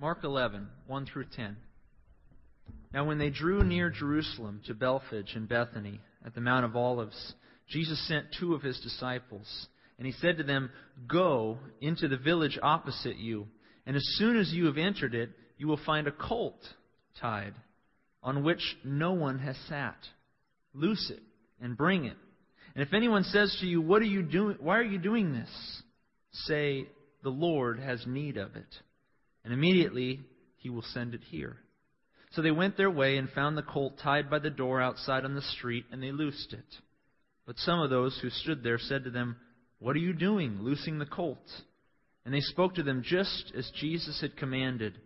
Mark 11, 1 through 10. Now, when they drew near Jerusalem to Bethphage and Bethany at the Mount of Olives, Jesus sent two of his disciples, and he said to them, Go into the village opposite you, and as soon as you have entered it, you will find a colt tied, on which no one has sat. Loose it and bring it. And if anyone says to you, What are you doing? Why are you doing this? Say, The Lord has need of it and immediately he will send it here. So they went their way and found the colt tied by the door outside on the street, and they loosed it. But some of those who stood there said to them, What are you doing, loosing the colt? And they spoke to them just as Jesus had commanded,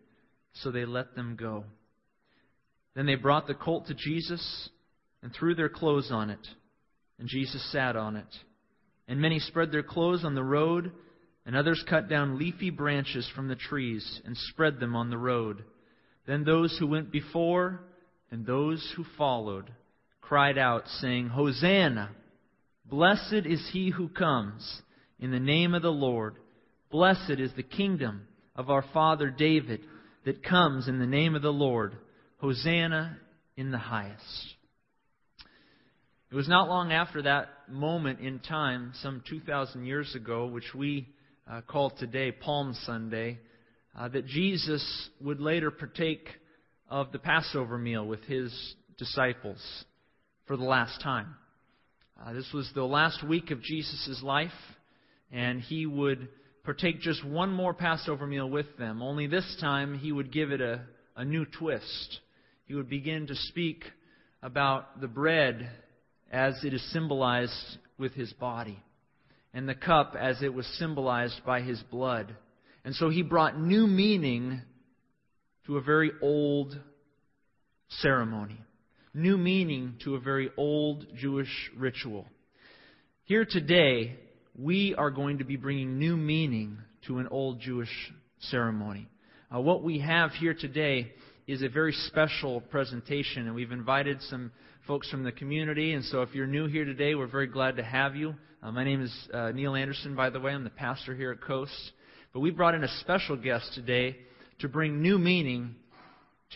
so they let them go. Then they brought the colt to Jesus and threw their clothes on it, and Jesus sat on it. And many spread their clothes on the road and others cut down leafy branches from the trees and spread them on the road. Then those who went before and those who followed cried out, saying, Hosanna! Blessed is he who comes in the name of the Lord. Blessed is the kingdom of our father David that comes in the name of the Lord. Hosanna in the highest. It was not long after that moment in time, some 2,000 years ago, which we uh, called today Palm Sunday, uh, that Jesus would later partake of the Passover meal with his disciples for the last time. Uh, this was the last week of Jesus' life, and he would partake just one more Passover meal with them. Only this time he would give it a, a new twist. He would begin to speak about the bread as it is symbolized with his body and the cup as it was symbolized by his blood. And so he brought new meaning to a very old ceremony, new meaning to a very old Jewish ritual. Here today, we are going to be bringing new meaning to an old Jewish ceremony. Uh, what we have here today is a very special presentation, and we've invited some folks from the community. And so if you're new here today, we're very glad to have you. Uh, my name is uh, Neil Anderson, by the way. I'm the pastor here at Coast. But we brought in a special guest today to bring new meaning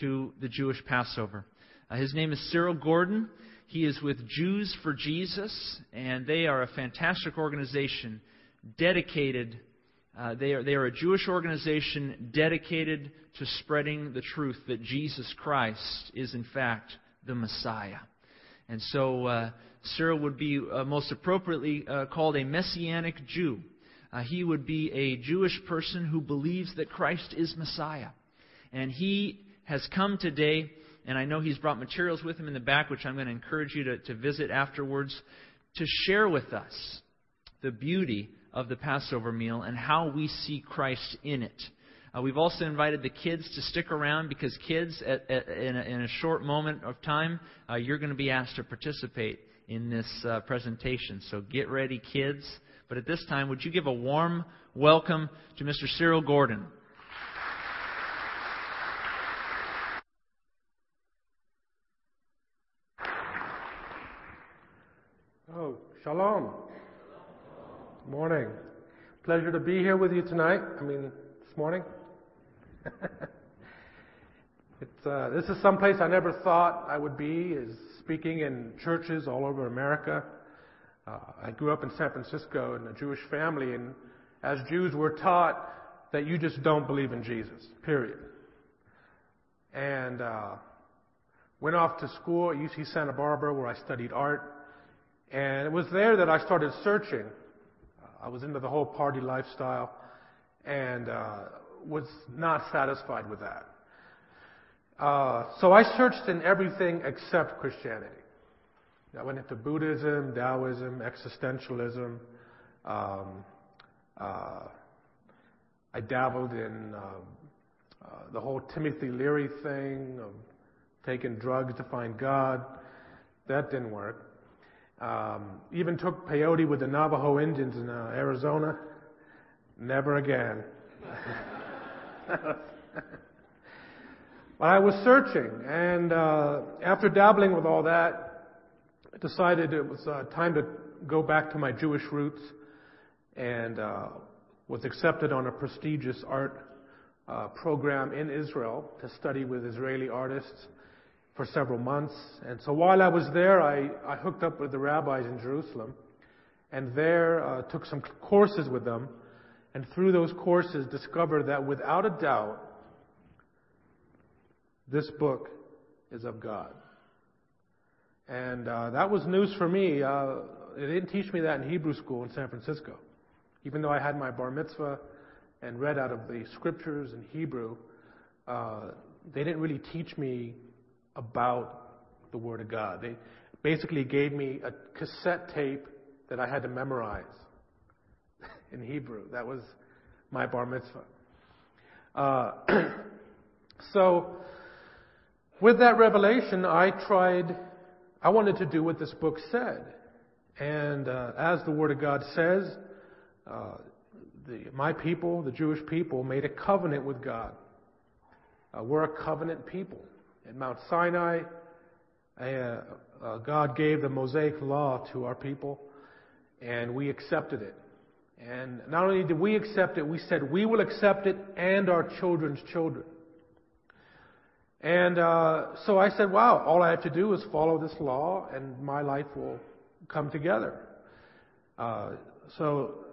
to the Jewish Passover. Uh, his name is Cyril Gordon. He is with Jews for Jesus, and they are a fantastic organization dedicated. Uh, they, are, they are a Jewish organization dedicated to spreading the truth that Jesus Christ is, in fact, the Messiah. And so uh, Cyril would be uh, most appropriately uh, called a Messianic Jew. Uh, he would be a Jewish person who believes that Christ is Messiah. And he has come today, and I know he's brought materials with him in the back, which I'm going to encourage you to, to visit afterwards, to share with us the beauty of the Passover meal and how we see Christ in it. Uh, we've also invited the kids to stick around because kids, at, at, in, a, in, a, short moment of time, uh, you're going to be asked to participate in this uh, presentation. So get ready, kids. But at this time, would you give a warm welcome to Mr. Cyril Gordon? Oh, shalom. Morning. Pleasure to be here with you tonight. I mean, this morning. it's, uh, this is some place I never thought I would be, is speaking in churches all over America. Uh, I grew up in San Francisco in a Jewish family, and as Jews, we're taught that you just don't believe in Jesus, period. And uh, went off to school at UC Santa Barbara where I studied art. And it was there that I started searching. Uh, I was into the whole party lifestyle and uh, was not satisfied with that. Uh, so I searched in everything except Christianity. I went into Buddhism, Taoism, existentialism. Um, uh, I dabbled in uh, uh, the whole Timothy Leary thing of taking drugs to find God. That didn't work. Um, even took peyote with the Navajo Indians in uh, Arizona. Never again. I was searching, and uh, after dabbling with all that, I decided it was uh, time to go back to my Jewish roots, and uh, was accepted on a prestigious art uh, program in Israel to study with Israeli artists for several months. And so while I was there, I, I hooked up with the rabbis in Jerusalem and there uh, took some courses with them. And through those courses, discovered that without a doubt, this book is of God. And uh, that was news for me. Uh, they didn't teach me that in Hebrew school in San Francisco. Even though I had my bar mitzvah and read out of the scriptures in Hebrew, uh, they didn't really teach me about the Word of God. They basically gave me a cassette tape that I had to memorize in Hebrew. That was my bar mitzvah. Uh, so, with that revelation, I tried, I wanted to do what this book said. And uh, as the Word of God says, uh, the, my people, the Jewish people, made a covenant with God. Uh, we're a covenant people. At Mount Sinai, uh, God gave the Mosaic law to our people, and we accepted it. And not only did we accept it, we said we will accept it and our children's children. And uh, so I said, wow, all I have to do is follow this law and my life will come together. Uh, so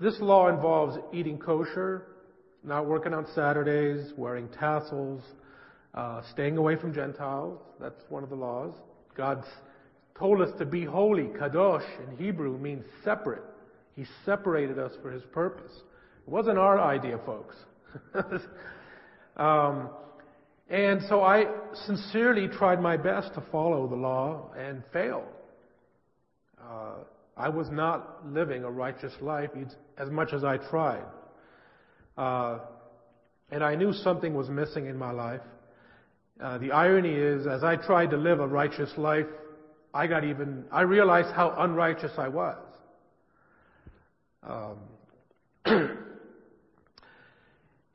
this law involves eating kosher, not working on Saturdays, wearing tassels, uh, staying away from Gentiles. That's one of the laws. God's told us to be holy. Kadosh in Hebrew means separate. He separated us for His purpose. It wasn't our idea, folks. um, and so I sincerely tried my best to follow the law and failed. Uh, I was not living a righteous life as much as I tried. Uh, and I knew something was missing in my life. Uh, the irony is, as I tried to live a righteous life, I got even, I realized how unrighteous I was. Um,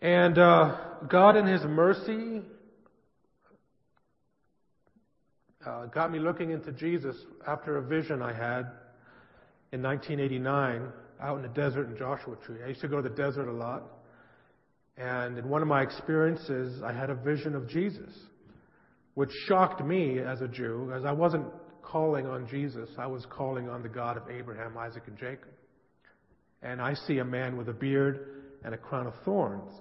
and uh, God, in His mercy, uh, got me looking into Jesus after a vision I had in 1989 out in the desert in Joshua Tree. I used to go to the desert a lot. And in one of my experiences, I had a vision of Jesus, which shocked me as a Jew, as I wasn't calling on Jesus, I was calling on the God of Abraham, Isaac, and Jacob. And I see a man with a beard and a crown of thorns.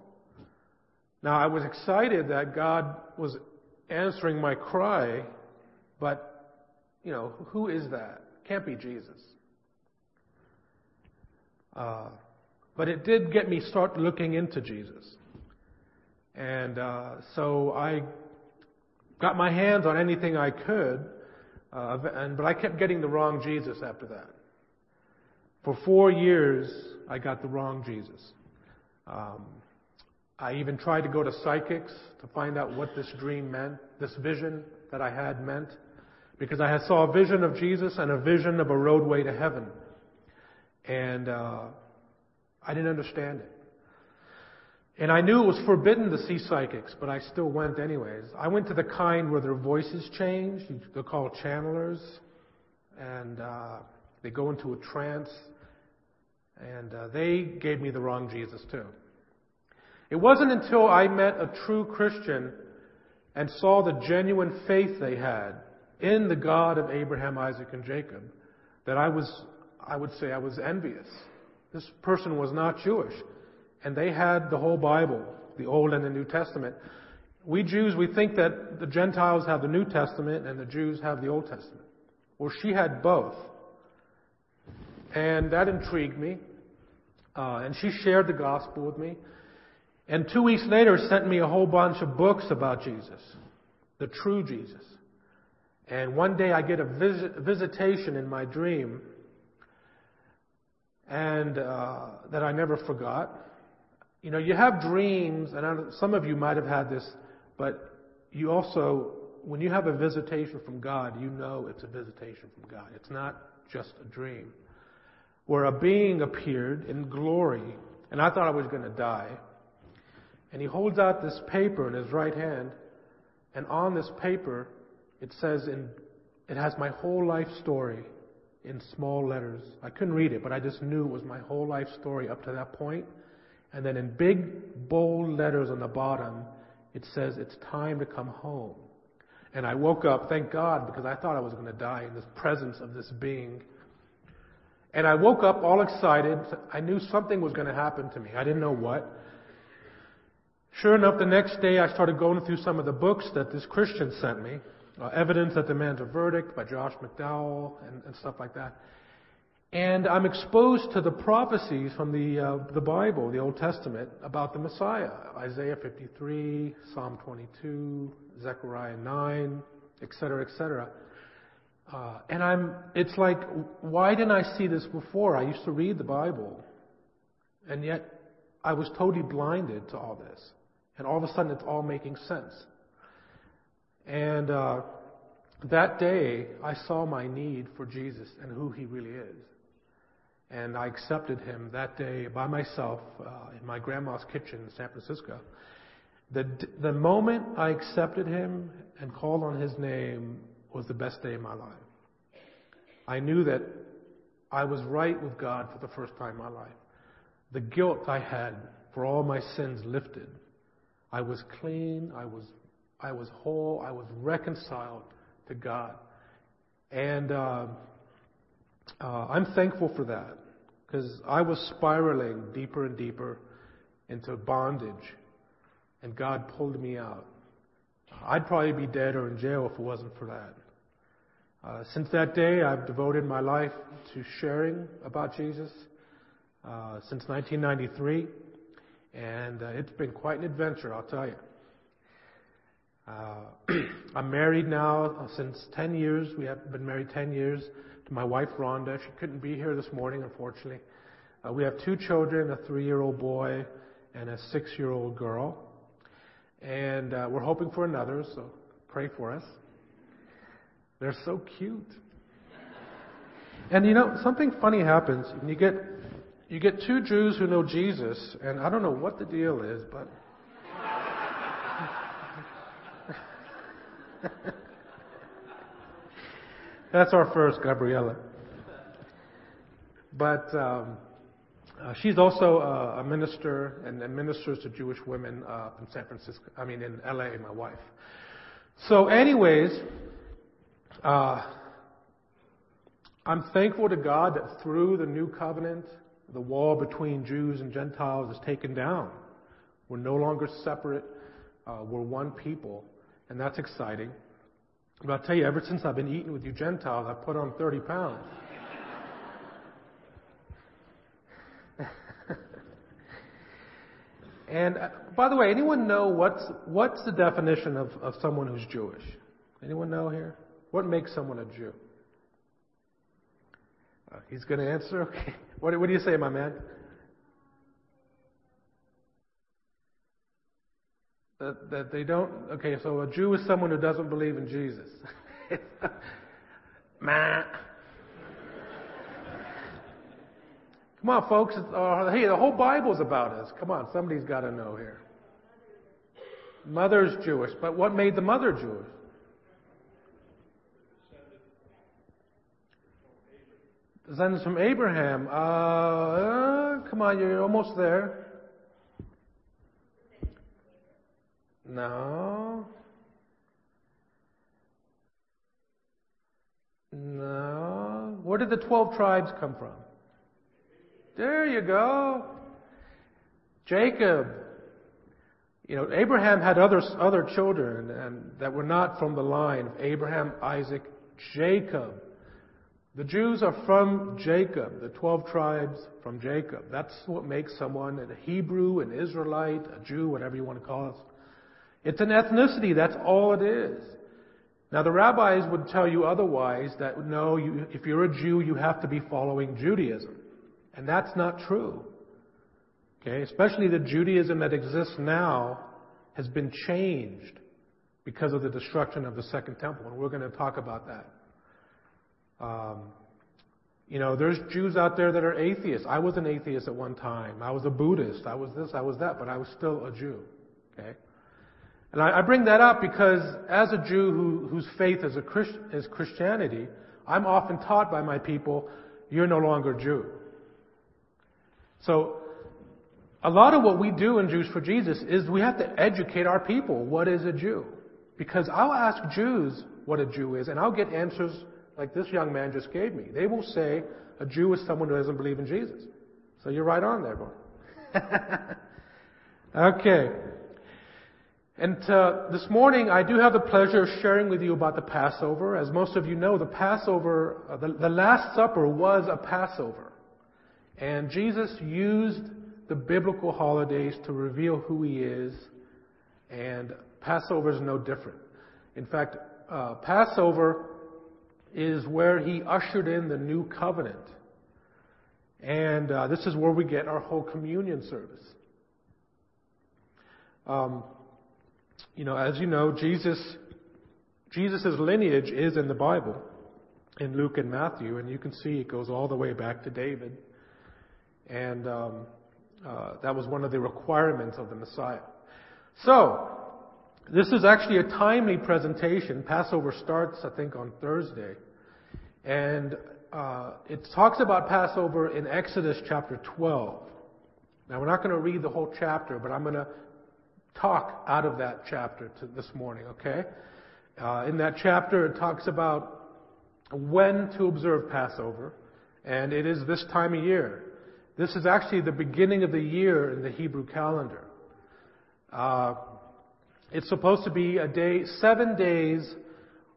Now, I was excited that God was answering my cry but, you know, who is that? Can't be Jesus. Uh, but it did get me start looking into Jesus. And uh, so I got my hands on anything I could, uh, and, but I kept getting the wrong Jesus after that. For four years, I got the wrong Jesus. Um, I even tried to go to psychics to find out what this dream meant, this vision that I had meant because I saw a vision of Jesus and a vision of a roadway to heaven. And uh, I didn't understand it. And I knew it was forbidden to see psychics, but I still went anyways. I went to the kind where their voices change. They're called channelers. And uh, they go into a trance. And uh, they gave me the wrong Jesus, too. It wasn't until I met a true Christian and saw the genuine faith they had in the God of Abraham, Isaac, and Jacob that I was, I would say I was envious. This person was not Jewish. And they had the whole Bible, the Old and the New Testament. We Jews, we think that the Gentiles have the New Testament and the Jews have the Old Testament. Well, she had both. And that intrigued me. Uh, and she shared the gospel with me. And two weeks later sent me a whole bunch of books about Jesus. The true Jesus. And one day I get a visit, visitation in my dream, and uh, that I never forgot. You know, you have dreams, and some of you might have had this, but you also, when you have a visitation from God, you know it's a visitation from God. It's not just a dream. Where a being appeared in glory, and I thought I was going to die. And he holds out this paper in his right hand, and on this paper it says in, it has my whole life story in small letters. I couldn't read it, but I just knew it was my whole life story up to that point. And then in big, bold letters on the bottom, it says, It's time to come home. And I woke up, thank God, because I thought I was going to die in the presence of this being. And I woke up all excited. I knew something was going to happen to me. I didn't know what. Sure enough, the next day I started going through some of the books that this Christian sent me. Uh, Evidence that demands a verdict by Josh McDowell and, and stuff like that. And I'm exposed to the prophecies from the, uh, the Bible, the Old Testament, about the Messiah. Isaiah 53, Psalm 22, Zechariah 9, etc., etc. Uh, and I'm, it's like, why didn't I see this before? I used to read the Bible. And yet, I was totally blinded to all this. And all of a sudden, it's all making sense. And uh, that day, I saw my need for Jesus and who He really is. And I accepted Him that day by myself uh, in my grandma's kitchen in San Francisco. The, the moment I accepted Him and called on His name was the best day of my life. I knew that I was right with God for the first time in my life. The guilt I had for all my sins lifted. I was clean. I was, I was whole. I was reconciled to God. And uh, uh, I'm thankful for that because I was spiraling deeper and deeper into bondage, and God pulled me out. I'd probably be dead or in jail if it wasn't for that. Uh, since that day, I've devoted my life to sharing about Jesus uh, since 1993, and uh, it's been quite an adventure, I'll tell you. Uh, I'm married now since 10 years. We have been married 10 years to my wife Rhonda. She couldn't be here this morning, unfortunately. Uh, we have two children, a three-year-old boy and a six-year-old girl, and uh, we're hoping for another. So pray for us. They're so cute. And you know, something funny happens when you get you get two Jews who know Jesus, and I don't know what the deal is, but That's our first, Gabriella. But um, uh, she's also uh, a minister and, and, ministers to Jewish women uh, in San Francisco. I mean, in L.A. My wife. So, anyways, uh, I'm thankful to God that through the new covenant, the wall between Jews and Gentiles is taken down. We're no longer separate. Uh, we're one people, and that's exciting. But I'll tell you, ever since I've been eating with you Gentiles, I've put on 30 pounds. and uh, by the way, anyone know what's, what's the definition of, of someone who's Jewish? Anyone know here? What makes someone a Jew? Uh, he's going to answer? Okay. What, what do you say, my man? That, that they don't. Okay, so a Jew is someone who doesn't believe in Jesus. Meh. Come on, folks. Uh, hey, the whole Bible's about us. Come on, somebody's got to know here. Mother's Jewish, but what made the mother Jewish? Descendants from Abraham. Uh, uh, come on, you're almost there. No. No. Where did the 12 tribes come from? There you go. Jacob. You know, Abraham had other, other children and that were not from the line of Abraham, Isaac, Jacob. The Jews are from Jacob, the 12 tribes from Jacob. That's what makes someone a Hebrew, an Israelite, a Jew, whatever you want to call us. It's an ethnicity. That's all it is. Now, the rabbis would tell you otherwise that no, you, if you're a Jew, you have to be following Judaism. And that's not true. Okay? Especially the Judaism that exists now has been changed because of the destruction of the Second Temple. And we're going to talk about that. Um, you know, there's Jews out there that are atheists. I was an atheist at one time. I was a Buddhist. I was this, I was that, but I was still a Jew. Okay? And I, I bring that up because as a Jew who, whose faith is, a Christ, is Christianity, I'm often taught by my people, you're no longer Jew. So, a lot of what we do in Jews for Jesus is we have to educate our people. What is a Jew? Because I'll ask Jews what a Jew is, and I'll get answers like this young man just gave me. They will say a Jew is someone who doesn't believe in Jesus. So you're right on there, boy. okay. And uh, this morning, I do have the pleasure of sharing with you about the Passover. As most of you know, the Passover, uh, the, the Last Supper was a Passover. And Jesus used the biblical holidays to reveal who he is, and Passover is no different. In fact, uh, Passover is where he ushered in the new covenant. And uh, this is where we get our whole communion service. Um, you know, as you know, Jesus, Jesus' lineage is in the Bible, in Luke and Matthew, and you can see it goes all the way back to David. And um, uh, that was one of the requirements of the Messiah. So, this is actually a timely presentation. Passover starts, I think, on Thursday. And uh, it talks about Passover in Exodus chapter 12. Now, we're not going to read the whole chapter, but I'm going to talk out of that chapter this morning, okay? Uh, in that chapter, it talks about when to observe Passover, and it is this time of year. This is actually the beginning of the year in the Hebrew calendar. Uh, it's supposed to be a day, seven days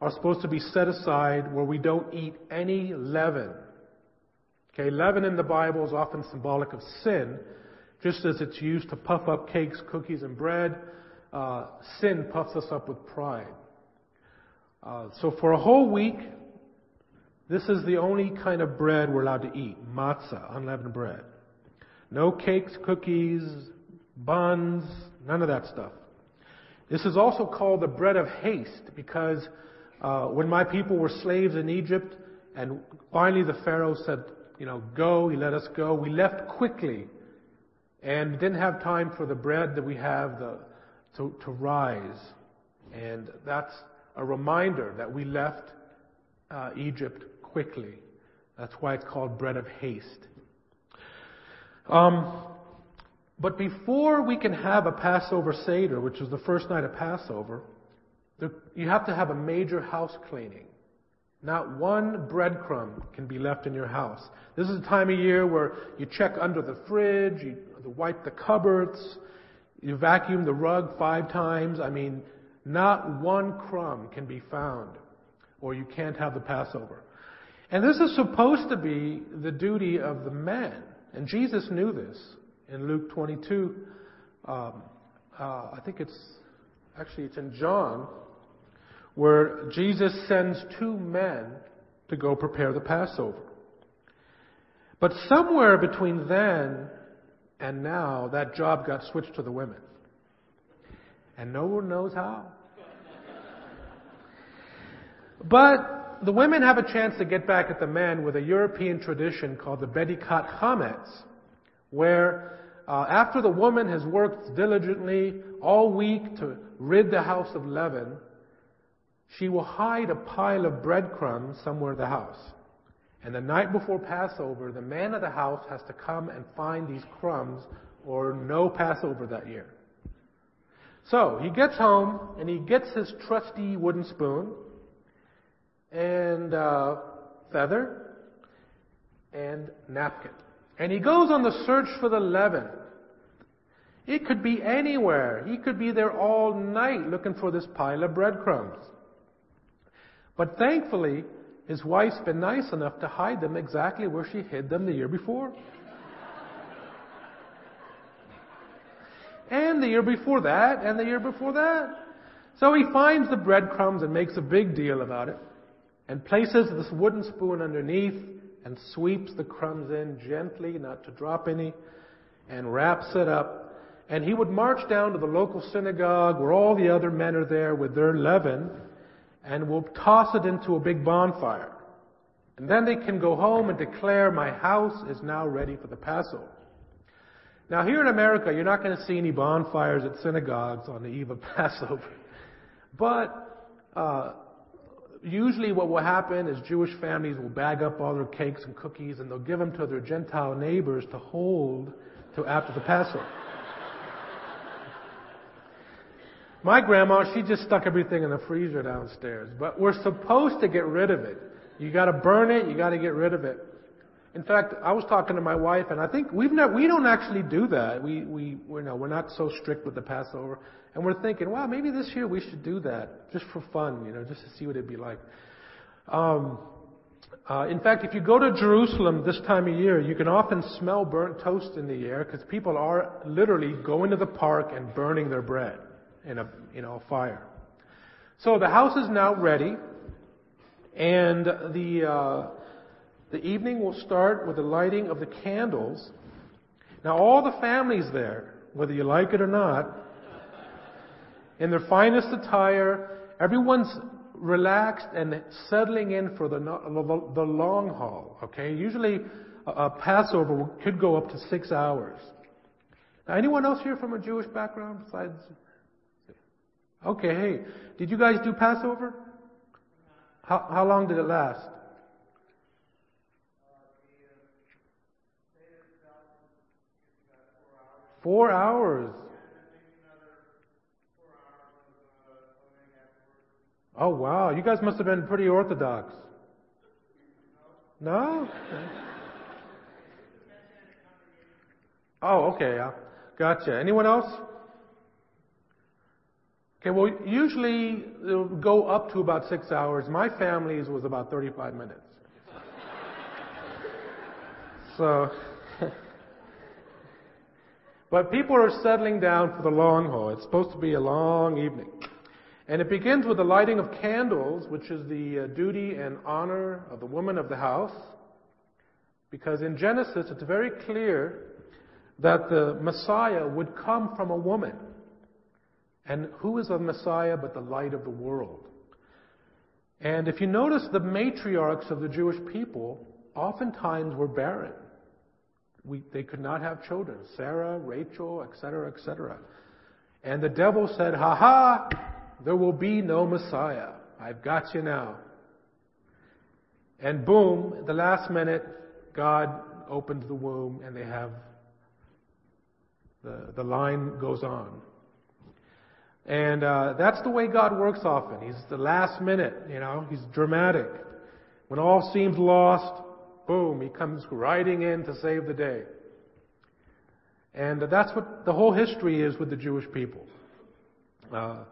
are supposed to be set aside where we don't eat any leaven. Okay, leaven in the Bible is often symbolic of sin, just as it's used to puff up cakes, cookies, and bread. Uh, sin puffs us up with pride. Uh, so for a whole week, this is the only kind of bread we're allowed to eat matzah, unleavened bread. No cakes, cookies, buns, none of that stuff. This is also called the bread of haste because uh, when my people were slaves in Egypt and finally the Pharaoh said, you know, go, he let us go, we left quickly and didn't have time for the bread that we have the, to, to rise. And that's a reminder that we left uh, Egypt quickly. That's why it's called bread of haste. Um, but before we can have a Passover Seder, which is the first night of Passover, you have to have a major house cleaning. Not one breadcrumb can be left in your house. This is a time of year where you check under the fridge, you wipe the cupboards, you vacuum the rug five times. I mean, not one crumb can be found, or you can't have the Passover. And this is supposed to be the duty of the men. And Jesus knew this in Luke 22. Um, uh, I think it's actually it's in John where Jesus sends two men to go prepare the Passover. But somewhere between then and now, that job got switched to the women. And no one knows how. But the women have a chance to get back at the men with a European tradition called the Bedikat Hametz, where uh, after the woman has worked diligently all week to rid the house of leaven, she will hide a pile of breadcrumbs somewhere in the house. And the night before Passover, the man of the house has to come and find these crumbs or no Passover that year. So he gets home and he gets his trusty wooden spoon and uh, feather and napkin. And he goes on the search for the leaven. It could be anywhere. He could be there all night looking for this pile of breadcrumbs. But thankfully, his wife's been nice enough to hide them exactly where she hid them the year before. and the year before that, and the year before that. So he finds the breadcrumbs and makes a big deal about it, and places this wooden spoon underneath, and sweeps the crumbs in gently, not to drop any, and wraps it up. And he would march down to the local synagogue where all the other men are there with their leaven, and will toss it into a big bonfire. And then they can go home and declare, My house is now ready for the Passover. Now, here in America, you're not going to see any bonfires at synagogues on the eve of Passover. But uh, usually what will happen is Jewish families will bag up all their cakes and cookies and they'll give them to their Gentile neighbors to hold till after the Passover. My grandma, she just stuck everything in the freezer downstairs, but we're supposed to get rid of it. You gotta burn it, you gotta get rid of it. In fact, I was talking to my wife, and I think we've never, we don't actually do that. We, we, we're, we're not so strict with the Passover. And we're thinking, wow, maybe this year we should do that, just for fun, you know, just to see what it'd be like. Um, uh, in fact, if you go to Jerusalem this time of year, you can often smell burnt toast in the air because people are literally going to the park and burning their bread in a, you know, a fire. So the house is now ready, and the, uh, the evening will start with the lighting of the candles. Now all the families there, whether you like it or not, in their finest attire, everyone's relaxed and settling in for the, the long haul. Okay, usually a, Passover could go up to six hours. Now, anyone else here from a Jewish background besides? Okay, hey, did you guys do Passover? How, how long did it last? Four hours. Oh, wow. You guys must have been pretty orthodox. No? Oh, okay. Yeah. Gotcha. Anyone else? Okay, well, usually it'll go up to about six hours. My family's was about 35 minutes. so, but people are settling down for the long haul. It's supposed to be a long evening. And it begins with the lighting of candles, which is the uh, duty and honor of the woman of the house. Because in Genesis, it's very clear that the Messiah would come from a woman. And who is the Messiah but the light of the world? And if you notice, the matriarchs of the Jewish people oftentimes were barren. We, they could not have children. Sarah, Rachel, etc., etc. And the devil said, Ha ha! There will be no Messiah. I've got you now. And boom, the last minute, God opens the womb and they have the, the line goes on. And uh, that's the way God works often. He's the last minute, you know, he's dramatic. When all seems lost, boom, he comes riding in to save the day. And that's what the whole history is with the Jewish people. Uh,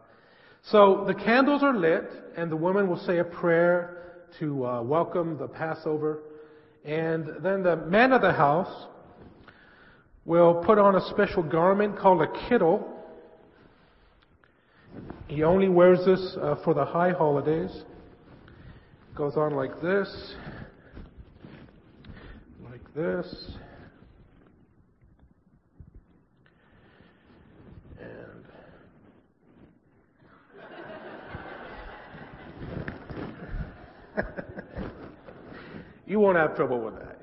so the candles are lit, and the woman will say a prayer to uh, welcome the Passover. And then the man of the house will put on a special garment called a kittel. He only wears this uh, for the high holidays. Goes on like this, this. you won't have trouble with that.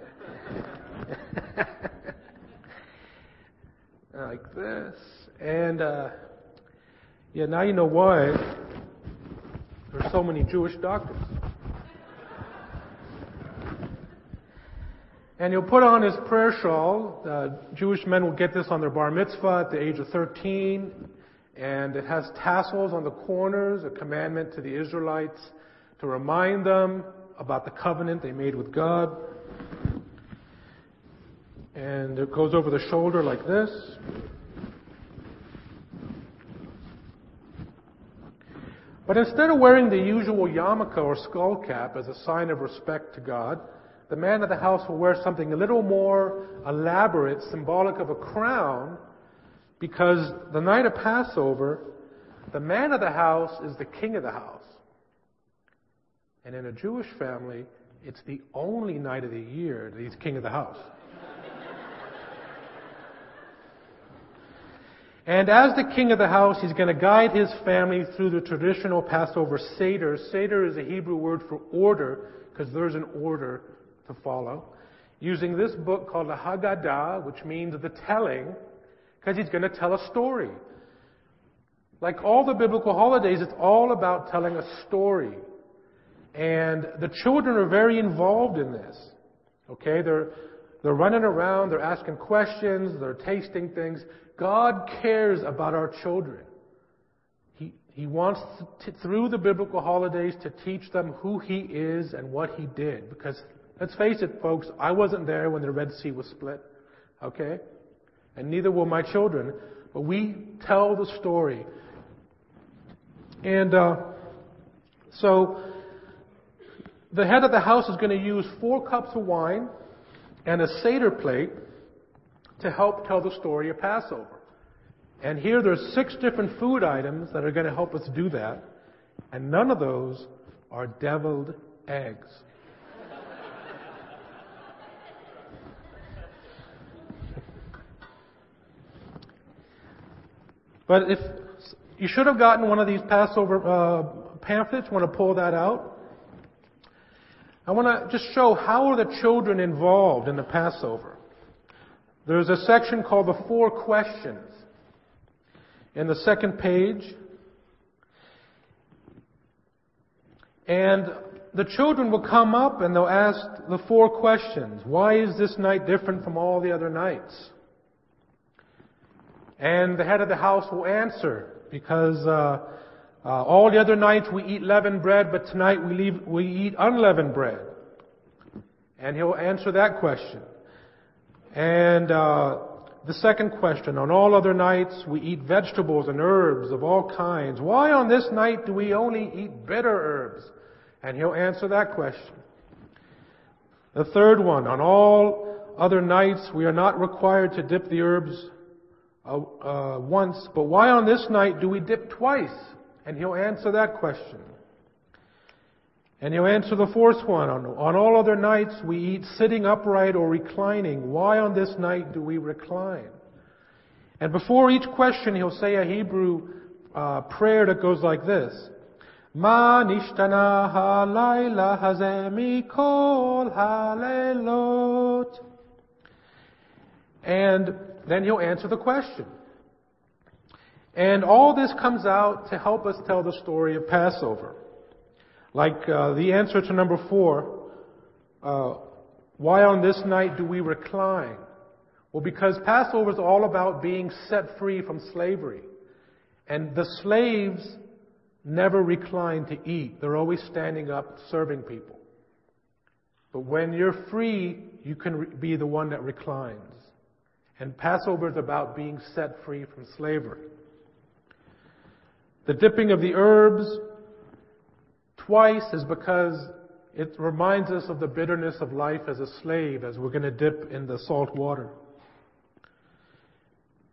like this. And, uh, yeah, now you know why there's so many Jewish doctors. And he'll put on his prayer shawl. Uh, Jewish men will get this on their bar mitzvah at the age of 13. And it has tassels on the corners, a commandment to the Israelites to remind them about the covenant they made with God. And it goes over the shoulder like this. But instead of wearing the usual yarmulke or skull cap as a sign of respect to God, the man of the house will wear something a little more elaborate, symbolic of a crown, because the night of Passover, the man of the house is the king of the house. And in a Jewish family, it's the only night of the year that he's king of the house. and as the king of the house, he's going to guide his family through the traditional Passover Seder. Seder is a Hebrew word for order, because there's an order to follow. Using this book called the Haggadah, which means the telling, because he's going to tell a story. Like all the biblical holidays, it's all about telling a story. And the children are very involved in this. Okay? They're, they're running around, they're asking questions, they're tasting things. God cares about our children. He, he wants, to, through the biblical holidays, to teach them who He is and what He did. Because, let's face it, folks, I wasn't there when the Red Sea was split. Okay? And neither were my children. But we tell the story. And uh, so, the head of the house is going to use four cups of wine and a Seder plate to help tell the story of Passover. And here there's six different food items that are going to help us do that. And none of those are deviled eggs. But if you should have gotten one of these Passover uh, pamphlets, want to pull that out. I want to just show how are the children involved in the Passover. There's a section called the Four Questions in the second page. And the children will come up and they'll ask the four questions. Why is this night different from all the other nights? And the head of the house will answer because uh, uh, all the other nights we eat leavened bread, but tonight we, leave, we eat unleavened bread. And he'll answer that question. And uh, the second question, on all other nights we eat vegetables and herbs of all kinds. Why on this night do we only eat bitter herbs? And he'll answer that question. The third one, on all other nights we are not required to dip the herbs uh, once, but why on this night do we dip twice? And he'll answer that question. And he'll answer the fourth one. On, on all other nights, we eat sitting upright or reclining. Why on this night do we recline? And before each question, he'll say a Hebrew uh, prayer that goes like this. Ma nishtana halayla hazemi kol halelot. And then he'll answer the question. And all this comes out to help us tell the story of Passover. Like uh, the answer to number four, uh, why on this night do we recline? Well, because Passover is all about being set free from slavery. And the slaves never recline to eat. They're always standing up serving people. But when you're free, you can be the one that reclines. And Passover is about being set free from slavery. The dipping of the herbs twice is because it reminds us of the bitterness of life as a slave as we're going to dip in the salt water.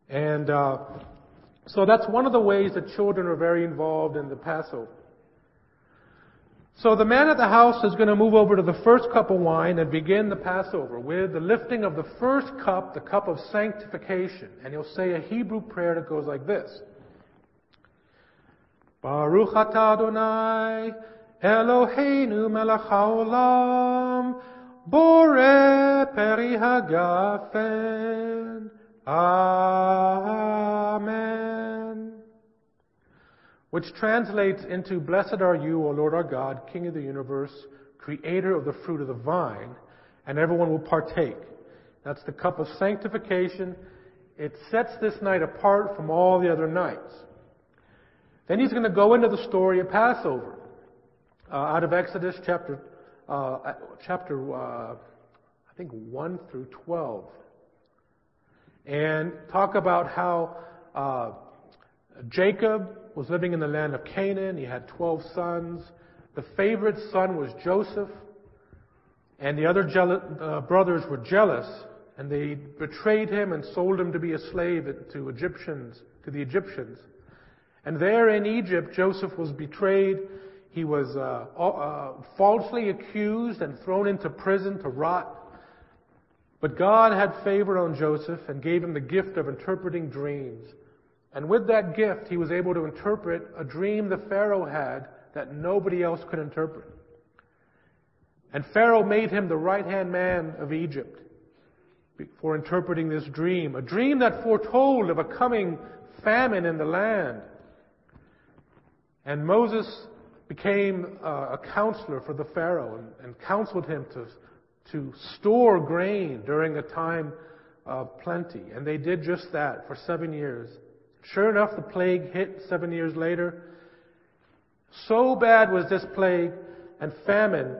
And uh, so that's one of the ways that children are very involved in the Passover. So the man at the house is going to move over to the first cup of wine and begin the Passover with the lifting of the first cup, the cup of sanctification. And he'll say a Hebrew prayer that goes like this. Baruch atah Adonai Eloheinu melech haolam, bore peri hagafen. Amen. Which translates into, Blessed are you, O Lord our God, King of the universe, creator of the fruit of the vine, and everyone will partake. That's the cup of sanctification. It sets this night apart from all the other nights. Then he's going to go into the story of Passover uh, out of Exodus chapter uh, chapter uh, I think one through twelve, and talk about how uh, Jacob was living in the land of Canaan. He had twelve sons. The favorite son was Joseph, and the other jealous, uh, brothers were jealous, and they betrayed him and sold him to be a slave to Egyptians to the Egyptians. And there in Egypt, Joseph was betrayed he was uh, uh, falsely accused and thrown into prison to rot. But God had favor on Joseph and gave him the gift of interpreting dreams. And with that gift, he was able to interpret a dream the Pharaoh had that nobody else could interpret. And Pharaoh made him the right hand man of Egypt for interpreting this dream. A dream that foretold of a coming famine in the land. And Moses became a counselor for the Pharaoh and, and counseled him to, to store grain during a time of plenty. And they did just that for seven years. Sure enough, the plague hit seven years later. So bad was this plague and famine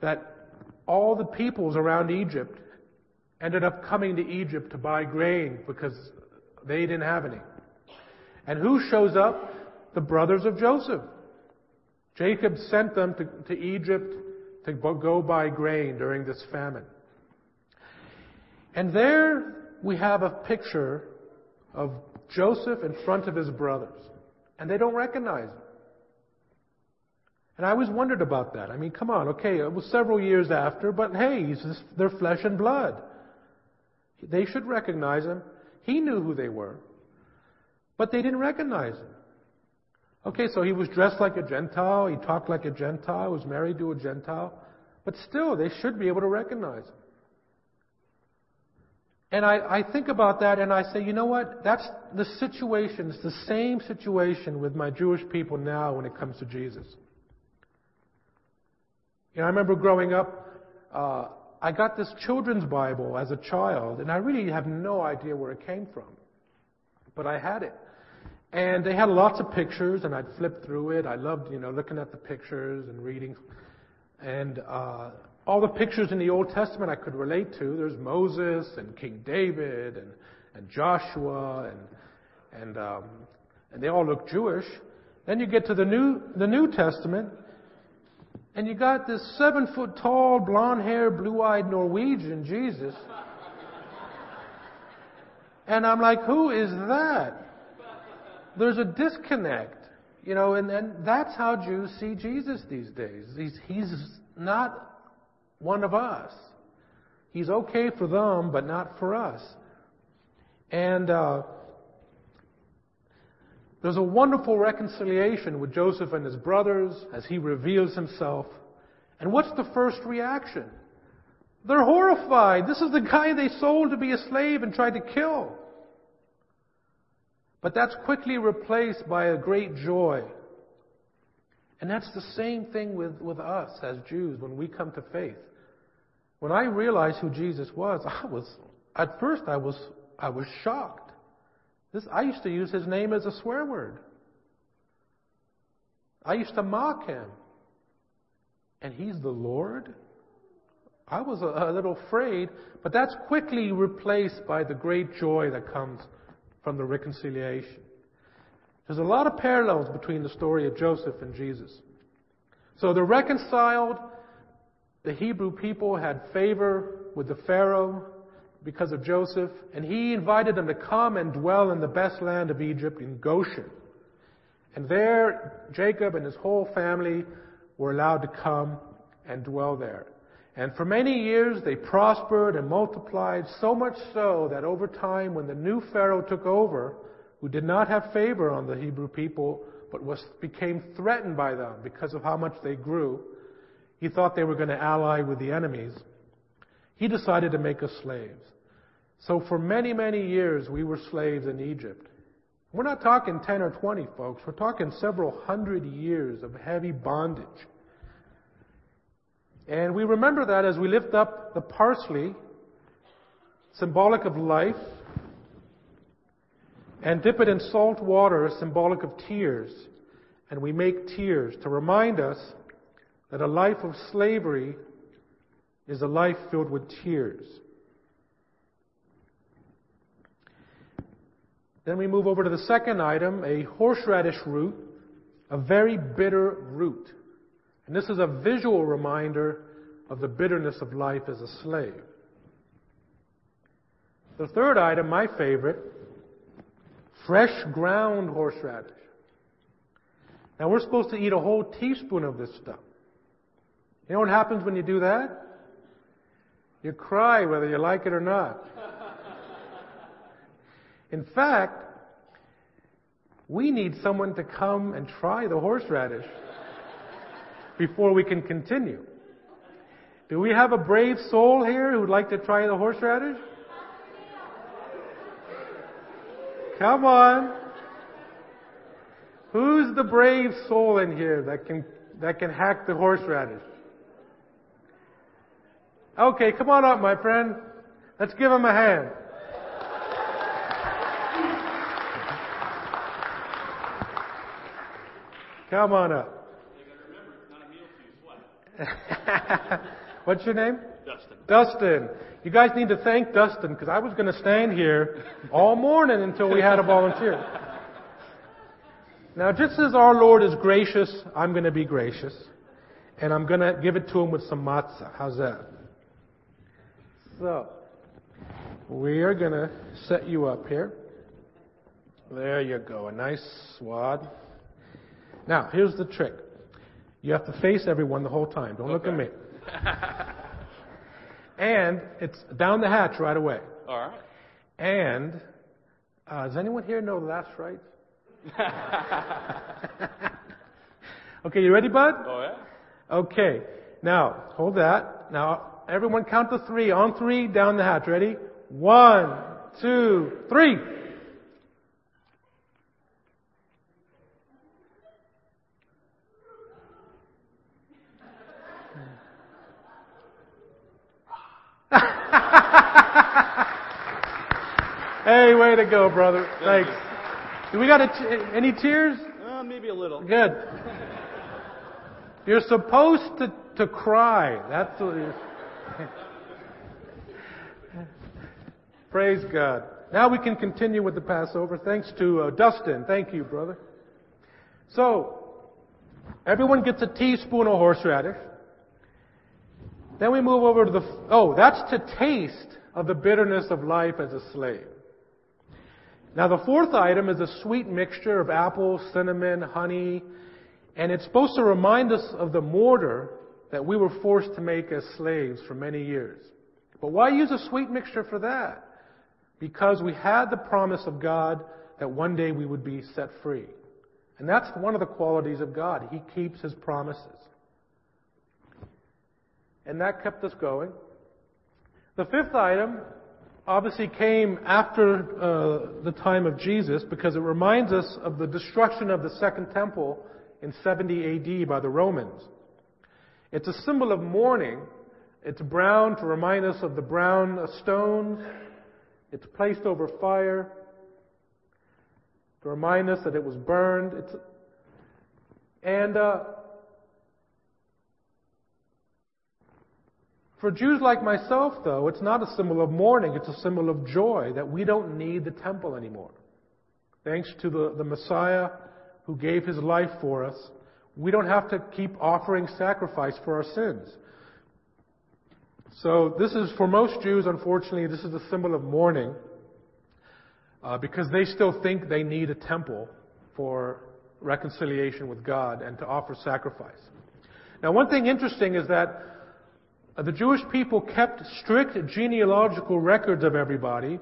that all the peoples around Egypt ended up coming to Egypt to buy grain because they didn't have any. And who shows up? The brothers of Joseph. Jacob sent them to, to Egypt to go buy grain during this famine. And there we have a picture of Joseph in front of his brothers. And they don't recognize him. And I always wondered about that. I mean, come on, okay, it was several years after, but hey, they're flesh and blood. They should recognize him. He knew who they were. But they didn't recognize him. Okay, so he was dressed like a Gentile, he talked like a Gentile, was married to a Gentile, but still, they should be able to recognize him. And I, I think about that and I say, you know what? That's the situation. It's the same situation with my Jewish people now when it comes to Jesus. You know, I remember growing up, uh, I got this children's Bible as a child, and I really have no idea where it came from. But I had it. And they had lots of pictures, and I'd flip through it. I loved, you know, looking at the pictures and reading. And uh, all the pictures in the Old Testament I could relate to. There's Moses and King David and, and Joshua, and and um, and they all look Jewish. Then you get to the New the New Testament, and you got this seven foot tall, blonde haired, blue eyed Norwegian Jesus. And I'm like, who is that? There's a disconnect. You know, and, and that's how Jews see Jesus these days. He's, he's not one of us. He's okay for them, but not for us. And uh, there's a wonderful reconciliation with Joseph and his brothers as he reveals himself. And what's the first reaction? They're horrified. This is the guy they sold to be a slave and tried to kill. But that's quickly replaced by a great joy. And that's the same thing with, with us as Jews when we come to faith. When I realized who Jesus was, I was, at first I was, I was shocked. This, I used to use his name as a swear word. I used to mock him. And he's the Lord? I was a, a little afraid, but that's quickly replaced by the great joy that comes from the reconciliation. There's a lot of parallels between the story of Joseph and Jesus. So they're reconciled. The Hebrew people had favor with the Pharaoh because of Joseph, and he invited them to come and dwell in the best land of Egypt in Goshen. And there, Jacob and his whole family were allowed to come and dwell there. And for many years they prospered and multiplied, so much so that over time, when the new Pharaoh took over, who did not have favor on the Hebrew people, but was, became threatened by them because of how much they grew, he thought they were going to ally with the enemies. He decided to make us slaves. So for many, many years, we were slaves in Egypt. We're not talking 10 or 20, folks. We're talking several hundred years of heavy bondage. And we remember that as we lift up the parsley, symbolic of life, and dip it in salt water, symbolic of tears. And we make tears to remind us that a life of slavery is a life filled with tears. Then we move over to the second item, a horseradish root, a very bitter root. And this is a visual reminder of the bitterness of life as a slave. The third item, my favorite, fresh ground horseradish. Now we're supposed to eat a whole teaspoon of this stuff. You know what happens when you do that? You cry whether you like it or not. In fact, we need someone to come and try the horseradish before we can continue. Do we have a brave soul here who'd like to try the horseradish? Come on. Who's the brave soul in here that can, that can hack the horseradish? Okay, come on up, my friend. Let's give him a hand. Come on up. What's your name? Dustin. Dustin. You guys need to thank Dustin because I was going to stand here all morning until we had a volunteer. Now, just as our Lord is gracious, I'm going to be gracious. And I'm going to give it to him with some matzah. How's that? So, we are going to set you up here. There you go. A nice swad. Now, here's the trick. You have to face everyone the whole time. Don't look at me. and it's down the hatch right away. All right. And uh, does anyone here know that's right? okay, you ready, bud? Oh yeah. Okay. Now, hold that. Now, everyone count to three. On three, down the hatch. Ready? One, two, three. hey, way to go, brother. Thank Thanks. Do we got a any tears? Uh, maybe a little. Good. You're supposed to, to cry. That's what. Praise God. Now we can continue with the Passover. Thanks to uh, Dustin. Thank you, brother. So, everyone gets a teaspoon of horseradish. Then we move over to the. Oh, that's to taste of the bitterness of life as a slave. Now, the fourth item is a sweet mixture of apples, cinnamon, honey, and it's supposed to remind us of the mortar that we were forced to make as slaves for many years. But why use a sweet mixture for that? Because we had the promise of God that one day we would be set free. And that's one of the qualities of God. He keeps His promises. And that kept us going. The fifth item obviously came after uh, the time of Jesus because it reminds us of the destruction of the Second Temple in 70 AD by the Romans. It's a symbol of mourning. It's brown to remind us of the brown stones. It's placed over fire to remind us that it was burned. It's, and uh, for Jews like myself, though, it's not a symbol of mourning. It's a symbol of joy that we don't need the temple anymore. Thanks to the, the Messiah who gave his life for us, we don't have to keep offering sacrifice for our sins. So this is, for most Jews, unfortunately, this is a symbol of mourning uh, because they still think they need a temple for reconciliation with God and to offer sacrifice. Now, one thing interesting is that uh, the Jewish people kept strict genealogical records of everybody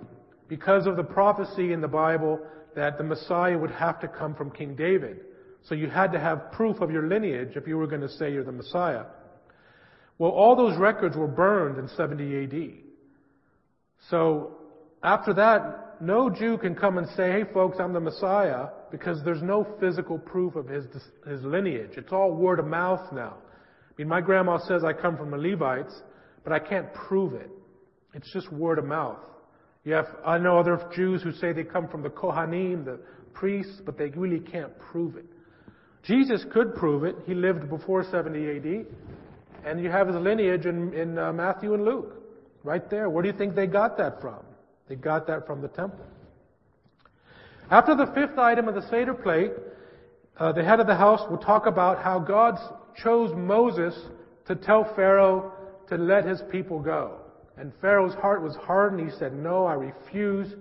because of the prophecy in the Bible that the Messiah would have to come from King David. So you had to have proof of your lineage if you were going to say you're the Messiah. Well, all those records were burned in 70 AD. So after that, no Jew can come and say, hey folks, I'm the Messiah, because there's no physical proof of his, his lineage. It's all word of mouth now. I mean, my grandma says I come from the Levites, but I can't prove it. It's just word of mouth. You have, I know other Jews who say they come from the Kohanim, the priests, but they really can't prove it. Jesus could prove it. He lived before 70 AD. And you have his lineage in, in uh, Matthew and Luke. Right there. Where do you think they got that from? They got that from the temple. After the fifth item of the Seder plate, uh, the head of the house will talk about how God chose Moses to tell Pharaoh to let his people go. And Pharaoh's heart was hardened. He said, No, I refuse.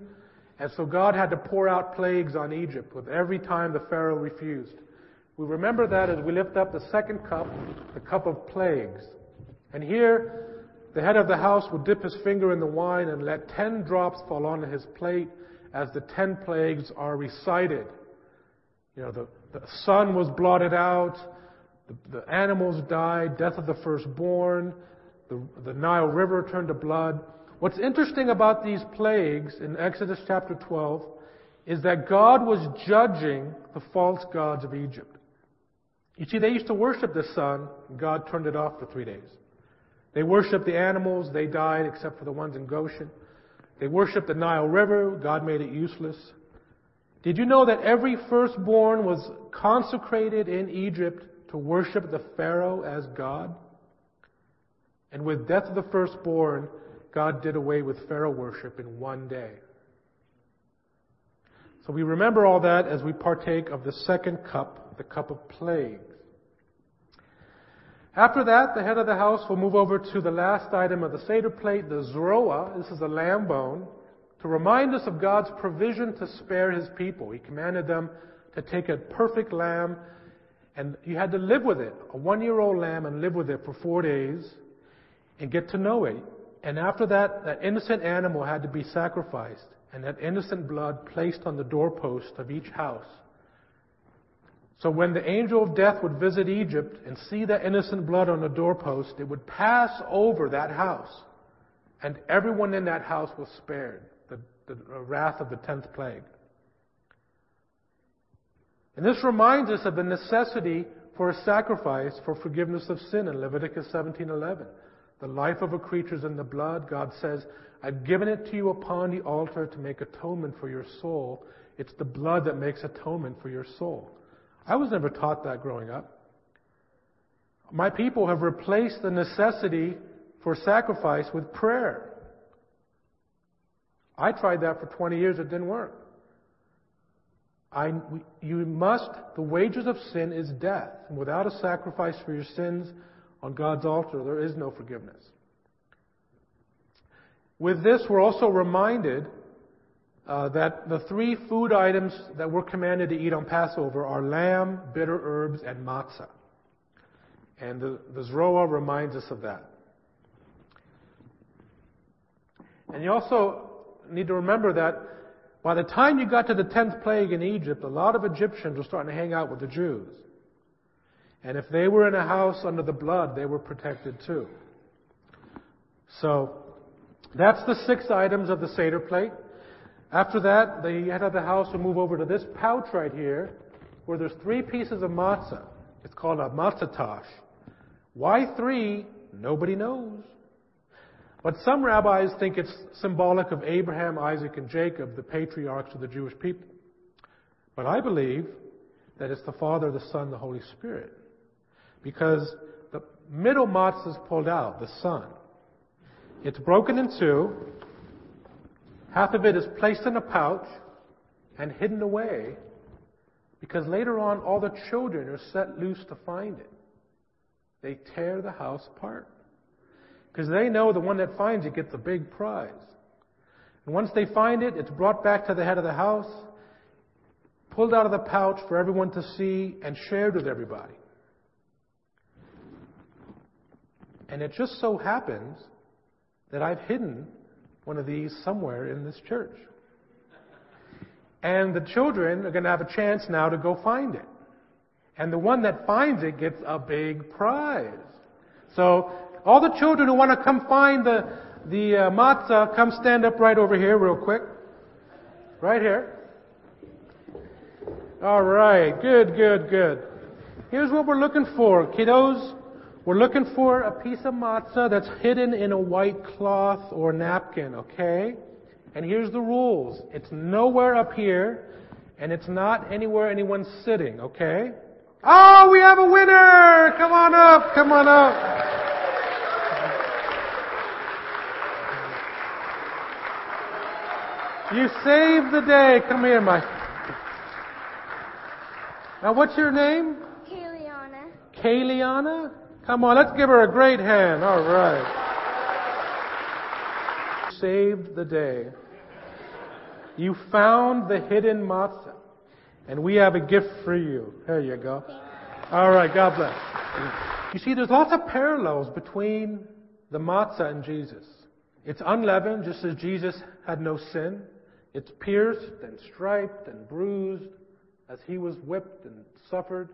And so God had to pour out plagues on Egypt with every time the Pharaoh refused. We remember that as we lift up the second cup, the cup of plagues. And here, the head of the house would dip his finger in the wine and let ten drops fall onto his plate as the ten plagues are recited. You know, the, the sun was blotted out, the, the animals died, death of the firstborn, the, the Nile River turned to blood. What's interesting about these plagues in Exodus chapter 12 is that God was judging the false gods of Egypt. You see, they used to worship the sun, and God turned it off for three days. They worshiped the animals, they died except for the ones in Goshen. They worshiped the Nile River, God made it useless. Did you know that every firstborn was consecrated in Egypt to worship the Pharaoh as God? And with death of the firstborn, God did away with Pharaoh worship in one day. So we remember all that as we partake of the second cup, the cup of plagues. After that, the head of the house will move over to the last item of the Seder plate, the zroa. This is a lamb bone to remind us of God's provision to spare his people. He commanded them to take a perfect lamb, and you had to live with it, a one year old lamb, and live with it for four days and get to know it. And after that, that innocent animal had to be sacrificed, and that innocent blood placed on the doorpost of each house. So when the angel of death would visit Egypt and see the innocent blood on the doorpost, it would pass over that house, and everyone in that house was spared the wrath of the tenth plague. And this reminds us of the necessity for a sacrifice for forgiveness of sin in Leviticus 17:11. The life of a creature is in the blood. God says, "I've given it to you upon the altar to make atonement for your soul." It's the blood that makes atonement for your soul. I was never taught that growing up. My people have replaced the necessity for sacrifice with prayer. I tried that for 20 years, it didn't work. I, you must, the wages of sin is death. And without a sacrifice for your sins on God's altar, there is no forgiveness. With this, we're also reminded uh, that the three food items that we're commanded to eat on Passover are lamb, bitter herbs, and matzah. And the, the reminds us of that. And you also need to remember that by the time you got to the tenth plague in Egypt, a lot of Egyptians were starting to hang out with the Jews. And if they were in a house under the blood, they were protected too. So, that's the six items of the Seder plate. After that, the head of the house will move over to this pouch right here, where there's three pieces of matzah. It's called a matzah tash. Why three? Nobody knows. But some rabbis think it's symbolic of Abraham, Isaac, and Jacob, the patriarchs of the Jewish people. But I believe that it's the Father, the Son, the Holy Spirit. Because the middle matzah is pulled out, the Son. It's broken in two. Half of it is placed in a pouch and hidden away because later on all the children are set loose to find it. They tear the house apart. Because they know the one that finds it gets a big prize. And once they find it, it's brought back to the head of the house, pulled out of the pouch for everyone to see, and shared with everybody. And it just so happens that I've hidden one of these somewhere in this church. And the children are going to have a chance now to go find it. And the one that finds it gets a big prize. So all the children who want to come find the, the uh, matzah, come stand up right over here real quick. Right here. All right. Good, good, good. Here's what we're looking for, kiddos. We're looking for a piece of matzah that's hidden in a white cloth or napkin, okay? And here's the rules. It's nowhere up here, and it's not anywhere anyone's sitting, okay? Oh, we have a winner! Come on up, come on up. You saved the day. Come here, Mike. Now, what's your name? Kayliana. Kayliana? Come on, let's give her a great hand. All right. Saved the day. You found the hidden matzah. And we have a gift for you. There you go. All right, God bless. You see, there's lots of parallels between the matzah and Jesus. It's unleavened, just as Jesus had no sin. It's pierced and striped and bruised as he was whipped and suffered.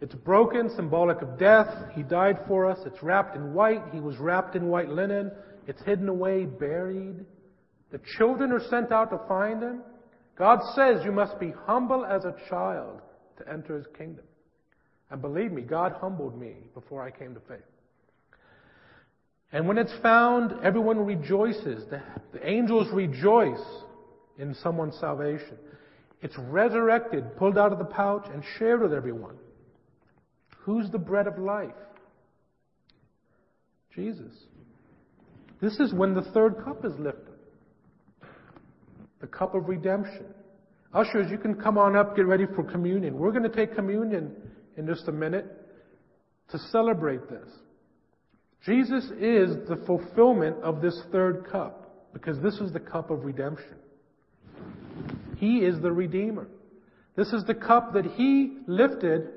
It's broken, symbolic of death. He died for us. It's wrapped in white. He was wrapped in white linen. It's hidden away, buried. The children are sent out to find him. God says you must be humble as a child to enter his kingdom. And believe me, God humbled me before I came to faith. And when it's found, everyone rejoices. The, the angels rejoice in someone's salvation. It's resurrected, pulled out of the pouch, and shared with everyone. Who's the bread of life? Jesus. This is when the third cup is lifted the cup of redemption. Ushers, you can come on up, get ready for communion. We're going to take communion in just a minute to celebrate this. Jesus is the fulfillment of this third cup because this is the cup of redemption. He is the Redeemer. This is the cup that He lifted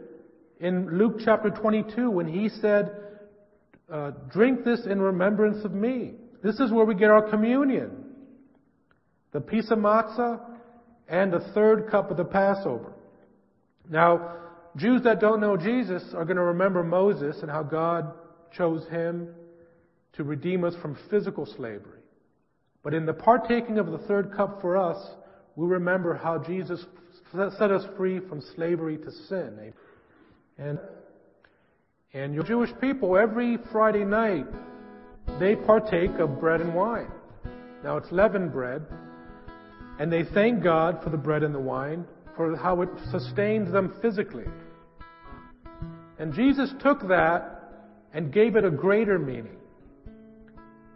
in Luke chapter 22 when He said, uh, Drink this in remembrance of me. This is where we get our communion the piece of matzah, and the third cup of the Passover. Now, Jews that don't know Jesus are going to remember Moses and how God chose him to redeem us from physical slavery. But in the partaking of the third cup for us, we remember how Jesus set us free from slavery to sin. And, and your Jewish people, every Friday night, they partake of bread and wine. Now it's leavened bread, and they thank God for the bread and the wine, for how it sustains them physically. And Jesus took that and gave it a greater meaning.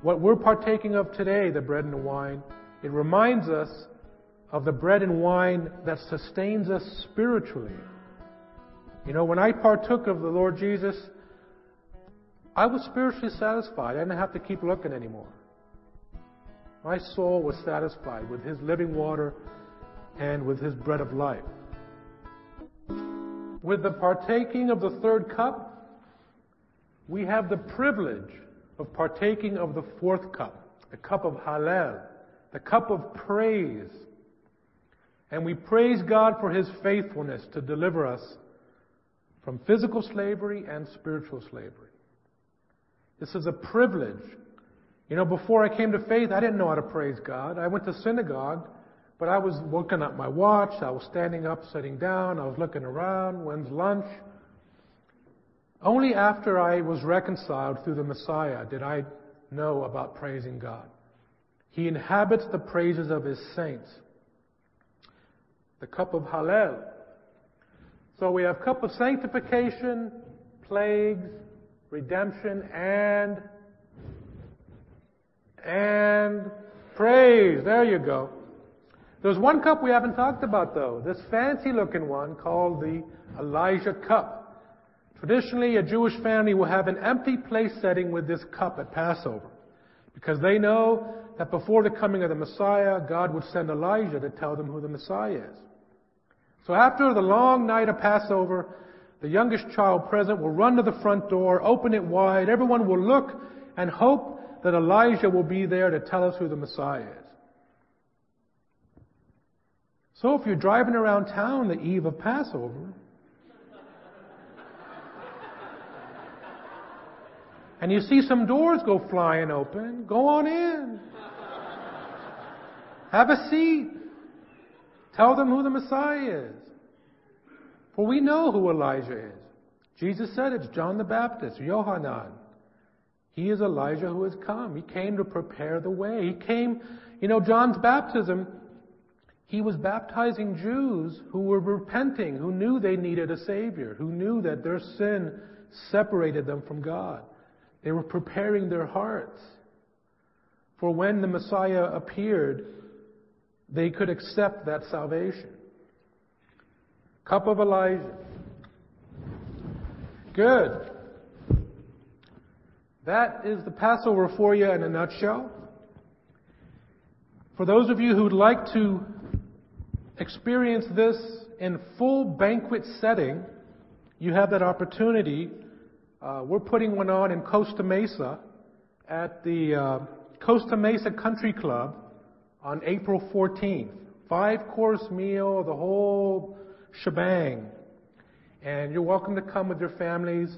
What we're partaking of today, the bread and the wine, it reminds us of the bread and wine that sustains us spiritually. You know, when I partook of the Lord Jesus, I was spiritually satisfied. I didn't have to keep looking anymore. My soul was satisfied with His living water and with His bread of life. With the partaking of the third cup, we have the privilege of partaking of the fourth cup, the cup of Hallel, the cup of praise. And we praise God for His faithfulness to deliver us from physical slavery and spiritual slavery. This is a privilege you know, before I came to faith, I didn't know how to praise God. I went to synagogue, but I was looking at my watch. I was standing up, sitting down. I was looking around. When's lunch? Only after I was reconciled through the Messiah did I know about praising God. He inhabits the praises of his saints. The cup of Hallel. So we have cup of sanctification, plagues, redemption, and and praise. There you go. There's one cup we haven't talked about though. This fancy looking one called the Elijah cup. Traditionally, a Jewish family will have an empty place setting with this cup at Passover. Because they know that before the coming of the Messiah, God would send Elijah to tell them who the Messiah is. So after the long night of Passover, the youngest child present will run to the front door, open it wide, everyone will look and hope that Elijah will be there to tell us who the Messiah is. So if you're driving around town the eve of Passover, and you see some doors go flying open, go on in. Have a seat. Tell them who the Messiah is. For we know who Elijah is. Jesus said it's John the Baptist, Yohanan. He is Elijah who has come. He came to prepare the way. He came, you know, John's baptism, he was baptizing Jews who were repenting, who knew they needed a Savior, who knew that their sin separated them from God. They were preparing their hearts. For when the Messiah appeared, they could accept that salvation. Cup of Elijah. Good. That is the Passover for you in a nutshell. For those of you who'd like to experience this in full banquet setting, you have that opportunity. Uh, we're putting one on in Costa Mesa at the uh, Costa Mesa Country Club on April 14th. Five course meal, the whole shebang. And you're welcome to come with your families.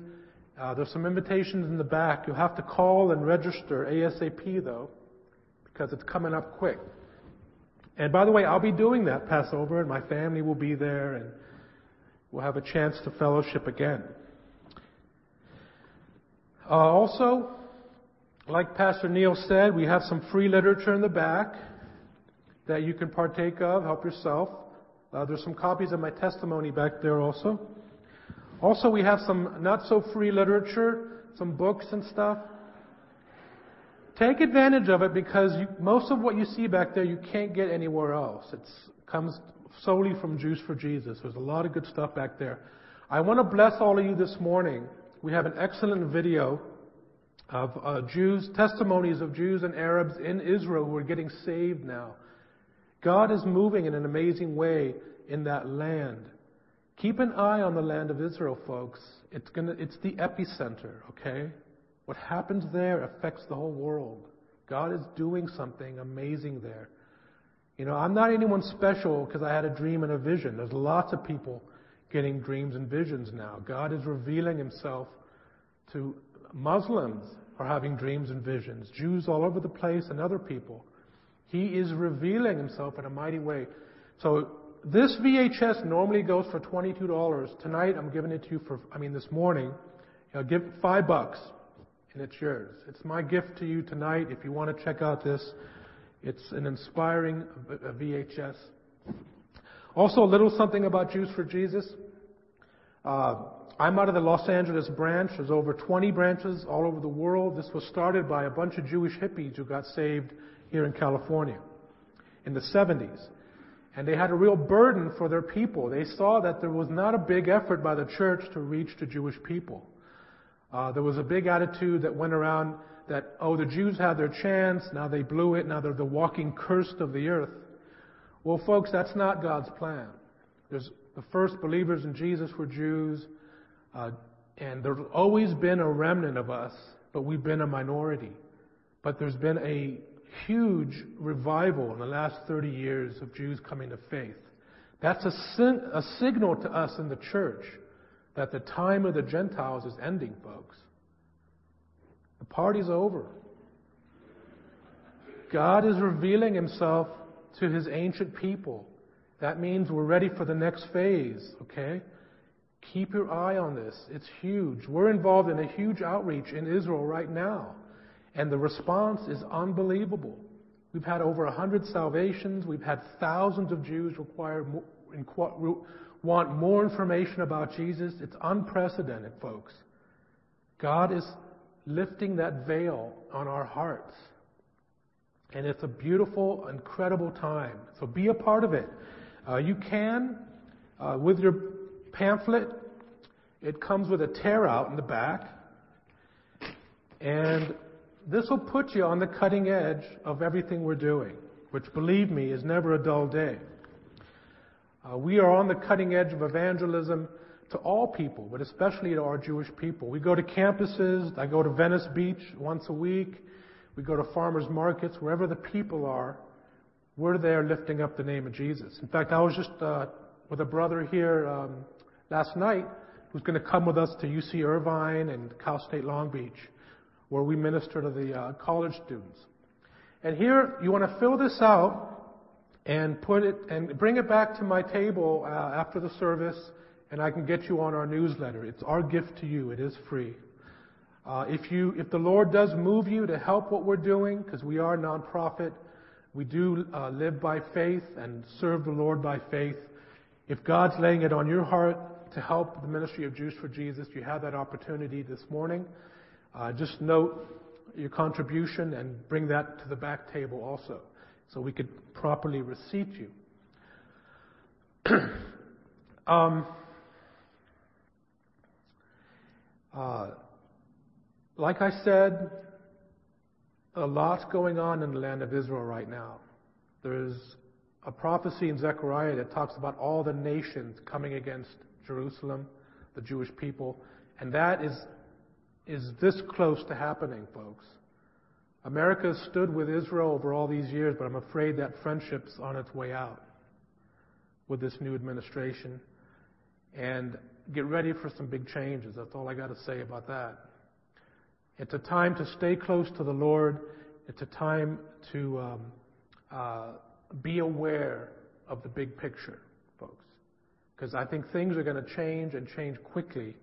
Uh, there's some invitations in the back. You'll have to call and register ASAP though, because it's coming up quick. And by the way, I'll be doing that Passover, and my family will be there, and we'll have a chance to fellowship again. Uh, also, like Pastor Neil said, we have some free literature in the back that you can partake of, help yourself. Uh, there's some copies of my testimony back there also. Also, we have some not so free literature, some books and stuff. Take advantage of it because you, most of what you see back there you can't get anywhere else. It comes solely from Jews for Jesus. There's a lot of good stuff back there. I want to bless all of you this morning. We have an excellent video of uh, Jews, testimonies of Jews and Arabs in Israel who are getting saved now. God is moving in an amazing way in that land. Keep an eye on the land of Israel, folks. It's, gonna, it's the epicenter, okay? What happens there affects the whole world. God is doing something amazing there. You know, I'm not anyone special because I had a dream and a vision. There's lots of people getting dreams and visions now. God is revealing himself to Muslims are having dreams and visions, Jews all over the place and other people. He is revealing himself in a mighty way. So this VHS normally goes for $22. Tonight I'm giving it to you for, I mean this morning, I'll give five bucks and it's yours. It's my gift to you tonight. If you want to check out this, it's an inspiring VHS. Also, a little something about Jews for Jesus. Uh, I'm out of the Los Angeles branch. There's over 20 branches all over the world. This was started by a bunch of Jewish hippies who got saved here in California in the 70s. And they had a real burden for their people. They saw that there was not a big effort by the church to reach the Jewish people. Uh, there was a big attitude that went around that, oh, the Jews had their chance, now they blew it, now they're the walking cursed of the earth. Well, folks, that's not God's plan. There's the first believers in Jesus were Jews, uh, and there's always been a remnant of us, but we've been a minority. But there's been a huge revival in the last 30 years of Jews coming to faith. That's a, sin, a signal to us in the church that the time of the Gentiles is ending, folks. The party's over. God is revealing himself to his ancient people. That means we're ready for the next phase, okay? Keep your eye on this. It's huge. We're involved in a huge outreach in Israel right now. And the response is unbelievable. We've had over 100 salvations. We've had thousands of Jews require, want more information about Jesus. It's unprecedented, folks. God is lifting that veil on our hearts. And it's a beautiful, incredible time. So be a part of it. Uh, you can, uh, with your pamphlet, it comes with a tear out in the back. And this will put you on the cutting edge of everything we're doing, which, believe me, is never a dull day. Uh, we are on the cutting edge of evangelism to all people, but especially to our Jewish people. We go to campuses. I go to Venice Beach once a week. We go to farmers markets, wherever the people are. We're there lifting up the name of Jesus. In fact, I was just uh, with a brother here um, last night who's going to come with us to UC Irvine and Cal State Long Beach where we minister to the uh, college students. And here, you want to fill this out and put it and bring it back to my table uh, after the service, and I can get you on our newsletter. It's our gift to you. It is free. Uh, if you, if the Lord does move you to help what we're doing, because we are a nonprofit, we do uh, live by faith and serve the Lord by faith. If God's laying it on your heart to help the ministry of Jews for Jesus, you have that opportunity this morning. Uh, just note your contribution and bring that to the back table also, so we could properly receipt you. um, uh, like I said, a lot's going on in the land of Israel right now. There's a prophecy in Zechariah that talks about all the nations coming against Jerusalem, the Jewish people, and that is is this close to happening, folks. America has stood with Israel over all these years, but I'm afraid that friendship's on its way out with this new administration. And get ready for some big changes. That's all I got to say about that. It's a time to stay close to the Lord. It's a time to um, uh, be aware of the big picture, folks. Because I think things are going to change and change quickly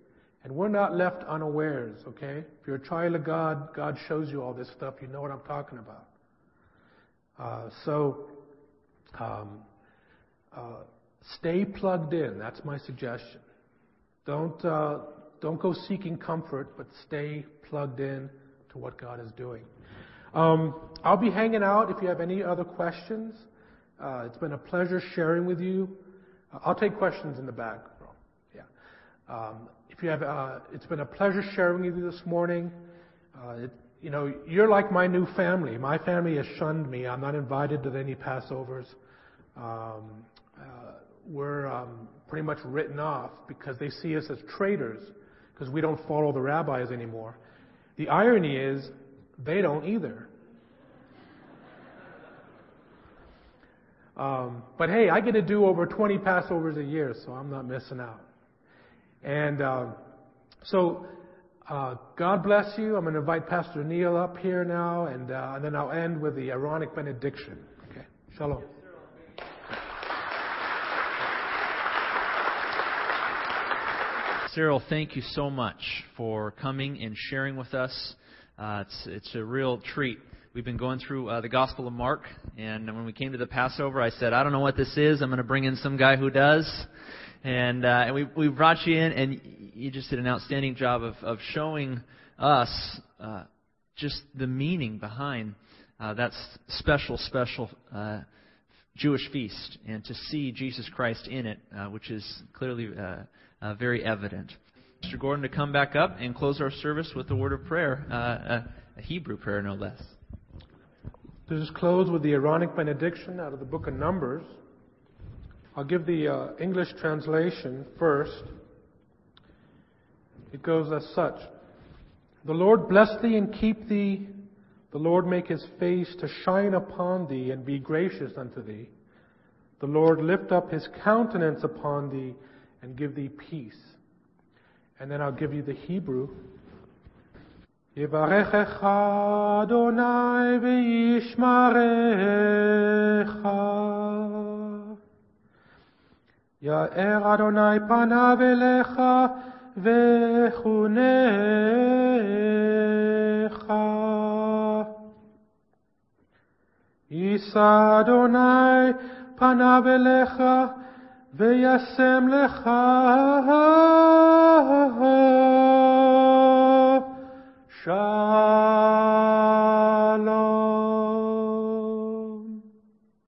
and we're not left unawares, okay? If you're a child of God, God shows you all this stuff. You know what I'm talking about. Uh, so, um, uh, stay plugged in. That's my suggestion. Don't, uh, don't go seeking comfort, but stay plugged in to what God is doing. Um, I'll be hanging out if you have any other questions. Uh, it's been a pleasure sharing with you. I'll take questions in the back. Yeah. Um, uh, it's been a pleasure sharing with you this morning. Uh, you know, you're like my new family. My family has shunned me. I'm not invited to any Passovers. Um, uh, we're um, pretty much written off because they see us as traitors because we don't follow the rabbis anymore. The irony is they don't either. Um, but hey, I get to do over 20 Passovers a year, so I'm not missing out. And uh, so, uh, God bless you. I'm going to invite Pastor Neil up here now, and, uh, and then I'll end with the Aaronic benediction. Okay, shalom. Cyril, thank you so much for coming and sharing with us. Uh, it's it's a real treat. We've been going through uh, the Gospel of Mark, and when we came to the Passover, I said, I don't know what this is. I'm going to bring in some guy who does. And, uh, and we, we brought you in, and you just did an outstanding job of, of showing us uh, just the meaning behind uh, that special, special uh, Jewish feast, and to see Jesus Christ in it, uh, which is clearly uh, uh, very evident. Mr. Gordon to come back up and close our service with a word of prayer, uh, a, a Hebrew prayer no less. This is closed with the Aaronic benediction out of the book of Numbers. I'll give the uh, English translation first. It goes as such The Lord bless thee and keep thee. The Lord make his face to shine upon thee and be gracious unto thee. The Lord lift up his countenance upon thee and give thee peace. And then I'll give you the Hebrew. יברכך אדוני וישמרך. יאר אדוני פניו אליך וחונך. יישא אדוני פניו אליך וישם לך שלום.